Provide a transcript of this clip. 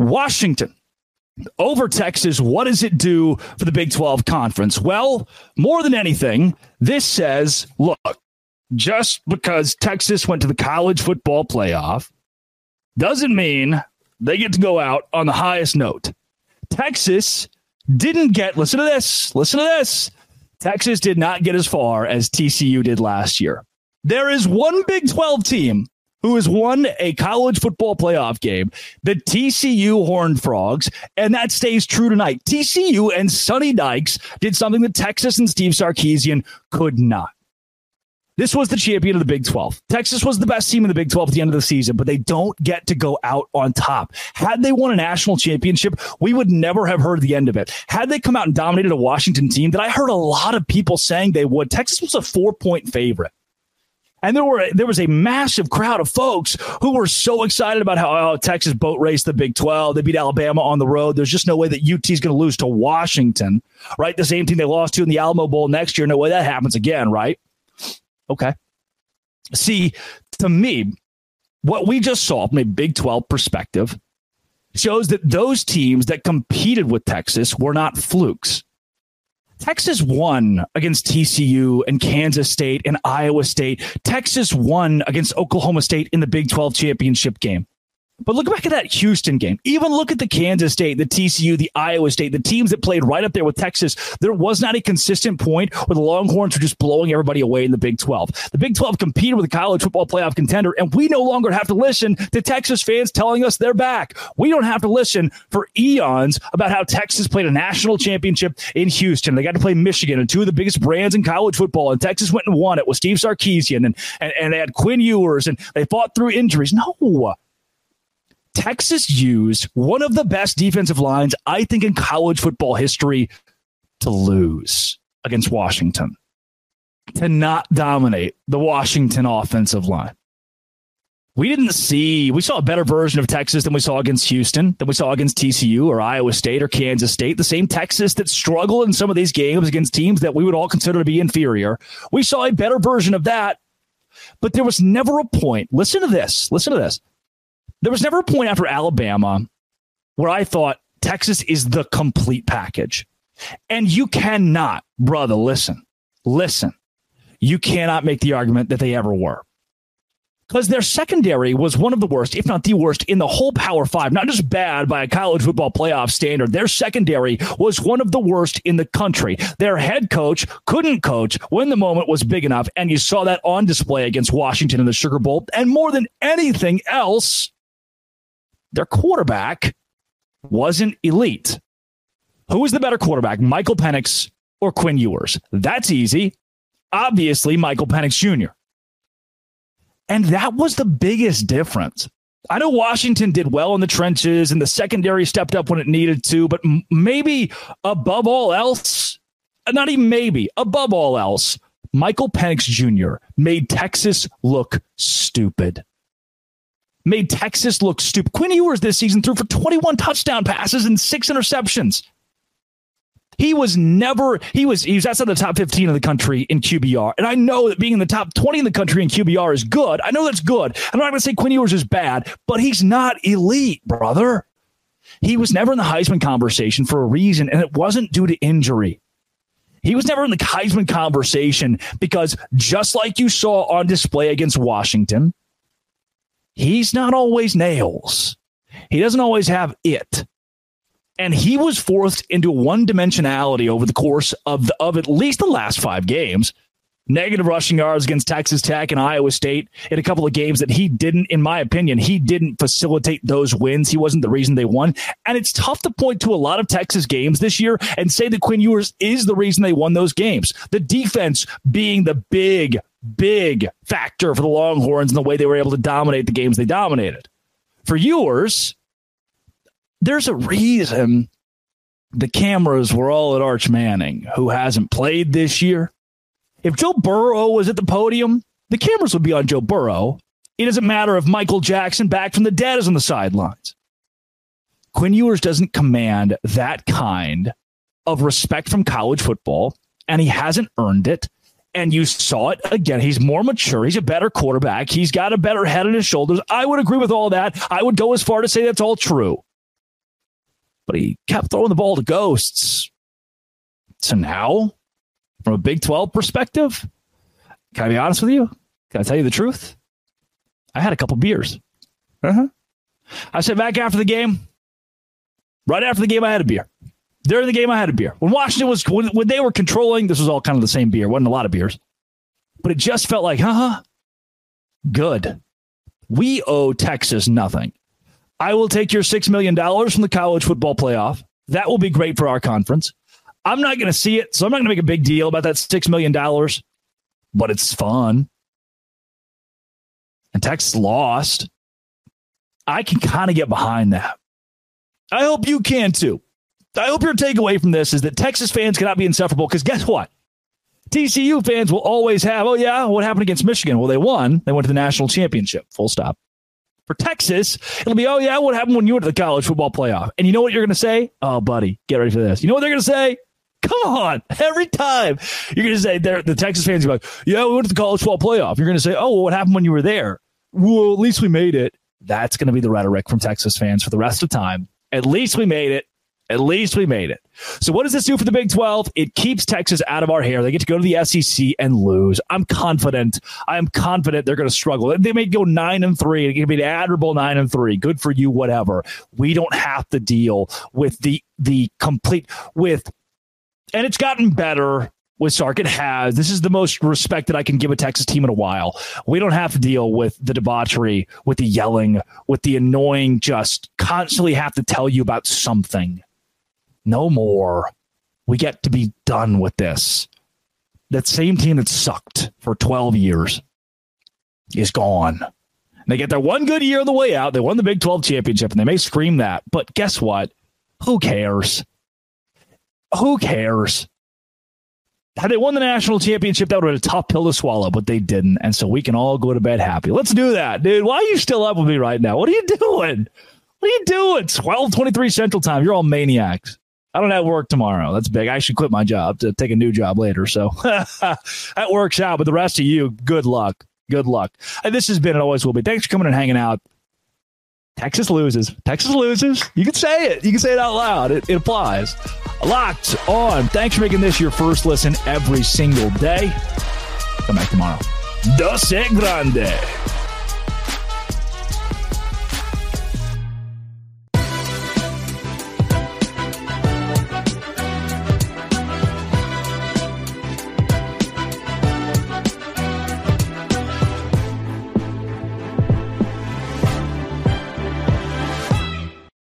Washington over Texas. What does it do for the Big 12 conference? Well, more than anything, this says look, just because Texas went to the college football playoff doesn't mean they get to go out on the highest note. Texas didn't get, listen to this, listen to this. Texas did not get as far as TCU did last year. There is one Big 12 team who has won a college football playoff game, the TCU Horned Frogs, and that stays true tonight. TCU and Sonny Dykes did something that Texas and Steve Sarkisian could not. This was the champion of the Big 12. Texas was the best team in the Big 12 at the end of the season, but they don't get to go out on top. Had they won a national championship, we would never have heard the end of it. Had they come out and dominated a Washington team that I heard a lot of people saying they would, Texas was a four point favorite. And there were there was a massive crowd of folks who were so excited about how oh, Texas boat raced the Big 12. They beat Alabama on the road. There's just no way that UT is going to lose to Washington, right? The same team they lost to in the Alamo Bowl next year. No way that happens again, right? Okay. See, to me, what we just saw from a Big 12 perspective shows that those teams that competed with Texas were not flukes. Texas won against TCU and Kansas State and Iowa State. Texas won against Oklahoma State in the Big 12 championship game. But look back at that Houston game. Even look at the Kansas State, the TCU, the Iowa State, the teams that played right up there with Texas. There was not a consistent point where the Longhorns were just blowing everybody away in the Big 12. The Big 12 competed with a college football playoff contender, and we no longer have to listen to Texas fans telling us they're back. We don't have to listen for eons about how Texas played a national championship in Houston. They got to play Michigan and two of the biggest brands in college football, and Texas went and won it with Steve Sarkisian, and, and, and they had Quinn Ewers, and they fought through injuries. No. Texas used one of the best defensive lines, I think, in college football history to lose against Washington, to not dominate the Washington offensive line. We didn't see, we saw a better version of Texas than we saw against Houston, than we saw against TCU or Iowa State or Kansas State. The same Texas that struggled in some of these games against teams that we would all consider to be inferior. We saw a better version of that, but there was never a point. Listen to this. Listen to this there was never a point after Alabama where I thought Texas is the complete package. And you cannot, brother, listen, listen. You cannot make the argument that they ever were. Because their secondary was one of the worst, if not the worst, in the whole Power Five. Not just bad by a college football playoff standard. Their secondary was one of the worst in the country. Their head coach couldn't coach when the moment was big enough. And you saw that on display against Washington in the Sugar Bowl. And more than anything else, their quarterback wasn't elite. Who was the better quarterback, Michael Penix or Quinn Ewers? That's easy. Obviously, Michael Penix Jr. And that was the biggest difference. I know Washington did well in the trenches and the secondary stepped up when it needed to, but maybe above all else, uh, not even maybe, above all else, Michael Penix Jr. made Texas look stupid made Texas look stupid. Quinn Ewers this season threw for 21 touchdown passes and six interceptions. He was never he was he was outside the top 15 of the country in QBR. And I know that being in the top 20 in the country in QBR is good. I know that's good. I'm not going to say Quinn Ewers is bad, but he's not elite, brother. He was never in the Heisman conversation for a reason, and it wasn't due to injury. He was never in the Heisman conversation because just like you saw on display against Washington, he's not always nails. He doesn't always have it. And he was forced into one dimensionality over the course of, the, of at least the last five games. Negative rushing yards against Texas Tech and Iowa State in a couple of games that he didn't, in my opinion, he didn't facilitate those wins. He wasn't the reason they won. And it's tough to point to a lot of Texas games this year and say that Quinn Ewers is the reason they won those games. The defense being the big big factor for the Longhorns in the way they were able to dominate the games they dominated. For Ewers, there's a reason the cameras were all at Arch Manning, who hasn't played this year. If Joe Burrow was at the podium, the cameras would be on Joe Burrow. It doesn't matter if Michael Jackson back from the dead is on the sidelines. Quinn Ewers doesn't command that kind of respect from college football, and he hasn't earned it and you saw it again. He's more mature. He's a better quarterback. He's got a better head on his shoulders. I would agree with all that. I would go as far to say that's all true. but he kept throwing the ball to ghosts. So now, from a Big 12 perspective, can I be honest with you? Can I tell you the truth? I had a couple beers. Uh-huh. I said back after the game, right after the game, I had a beer. During the game, I had a beer. When Washington was, when, when they were controlling, this was all kind of the same beer. wasn't a lot of beers, but it just felt like, huh, good. We owe Texas nothing. I will take your $6 million from the college football playoff. That will be great for our conference. I'm not going to see it, so I'm not going to make a big deal about that $6 million, but it's fun. And Texas lost. I can kind of get behind that. I hope you can too. I hope your takeaway from this is that Texas fans cannot be insufferable because guess what? TCU fans will always have, oh, yeah, what happened against Michigan? Well, they won. They went to the national championship, full stop. For Texas, it'll be, oh, yeah, what happened when you went to the college football playoff? And you know what you're going to say? Oh, buddy, get ready for this. You know what they're going to say? Come on. Every time you're going to say, the Texas fans are like, yeah, we went to the college football playoff. You're going to say, oh, well, what happened when you were there? Well, at least we made it. That's going to be the rhetoric from Texas fans for the rest of time. At least we made it. At least we made it. So, what does this do for the Big 12? It keeps Texas out of our hair. They get to go to the SEC and lose. I'm confident. I am confident they're going to struggle. They may go nine and three. It can be an admirable nine and three. Good for you, whatever. We don't have to deal with the the complete with, and it's gotten better with Sark. It has. This is the most respect that I can give a Texas team in a while. We don't have to deal with the debauchery, with the yelling, with the annoying, just constantly have to tell you about something no more. We get to be done with this. That same team that sucked for 12 years is gone. They get their one good year on the way out. They won the Big 12 championship and they may scream that. But guess what? Who cares? Who cares? Had they won the national championship, that would have been a tough pill to swallow, but they didn't. And so we can all go to bed happy. Let's do that, dude. Why are you still up with me right now? What are you doing? What are you doing? 12 23 Central Time. You're all maniacs. I don't have work tomorrow. That's big. I should quit my job to take a new job later. So that works out. But the rest of you, good luck. Good luck. And this has been and always will be. Thanks for coming and hanging out. Texas loses. Texas loses. You can say it. You can say it out loud. It, it applies. Locked on. Thanks for making this your first listen every single day. Come back tomorrow. Doce Grande.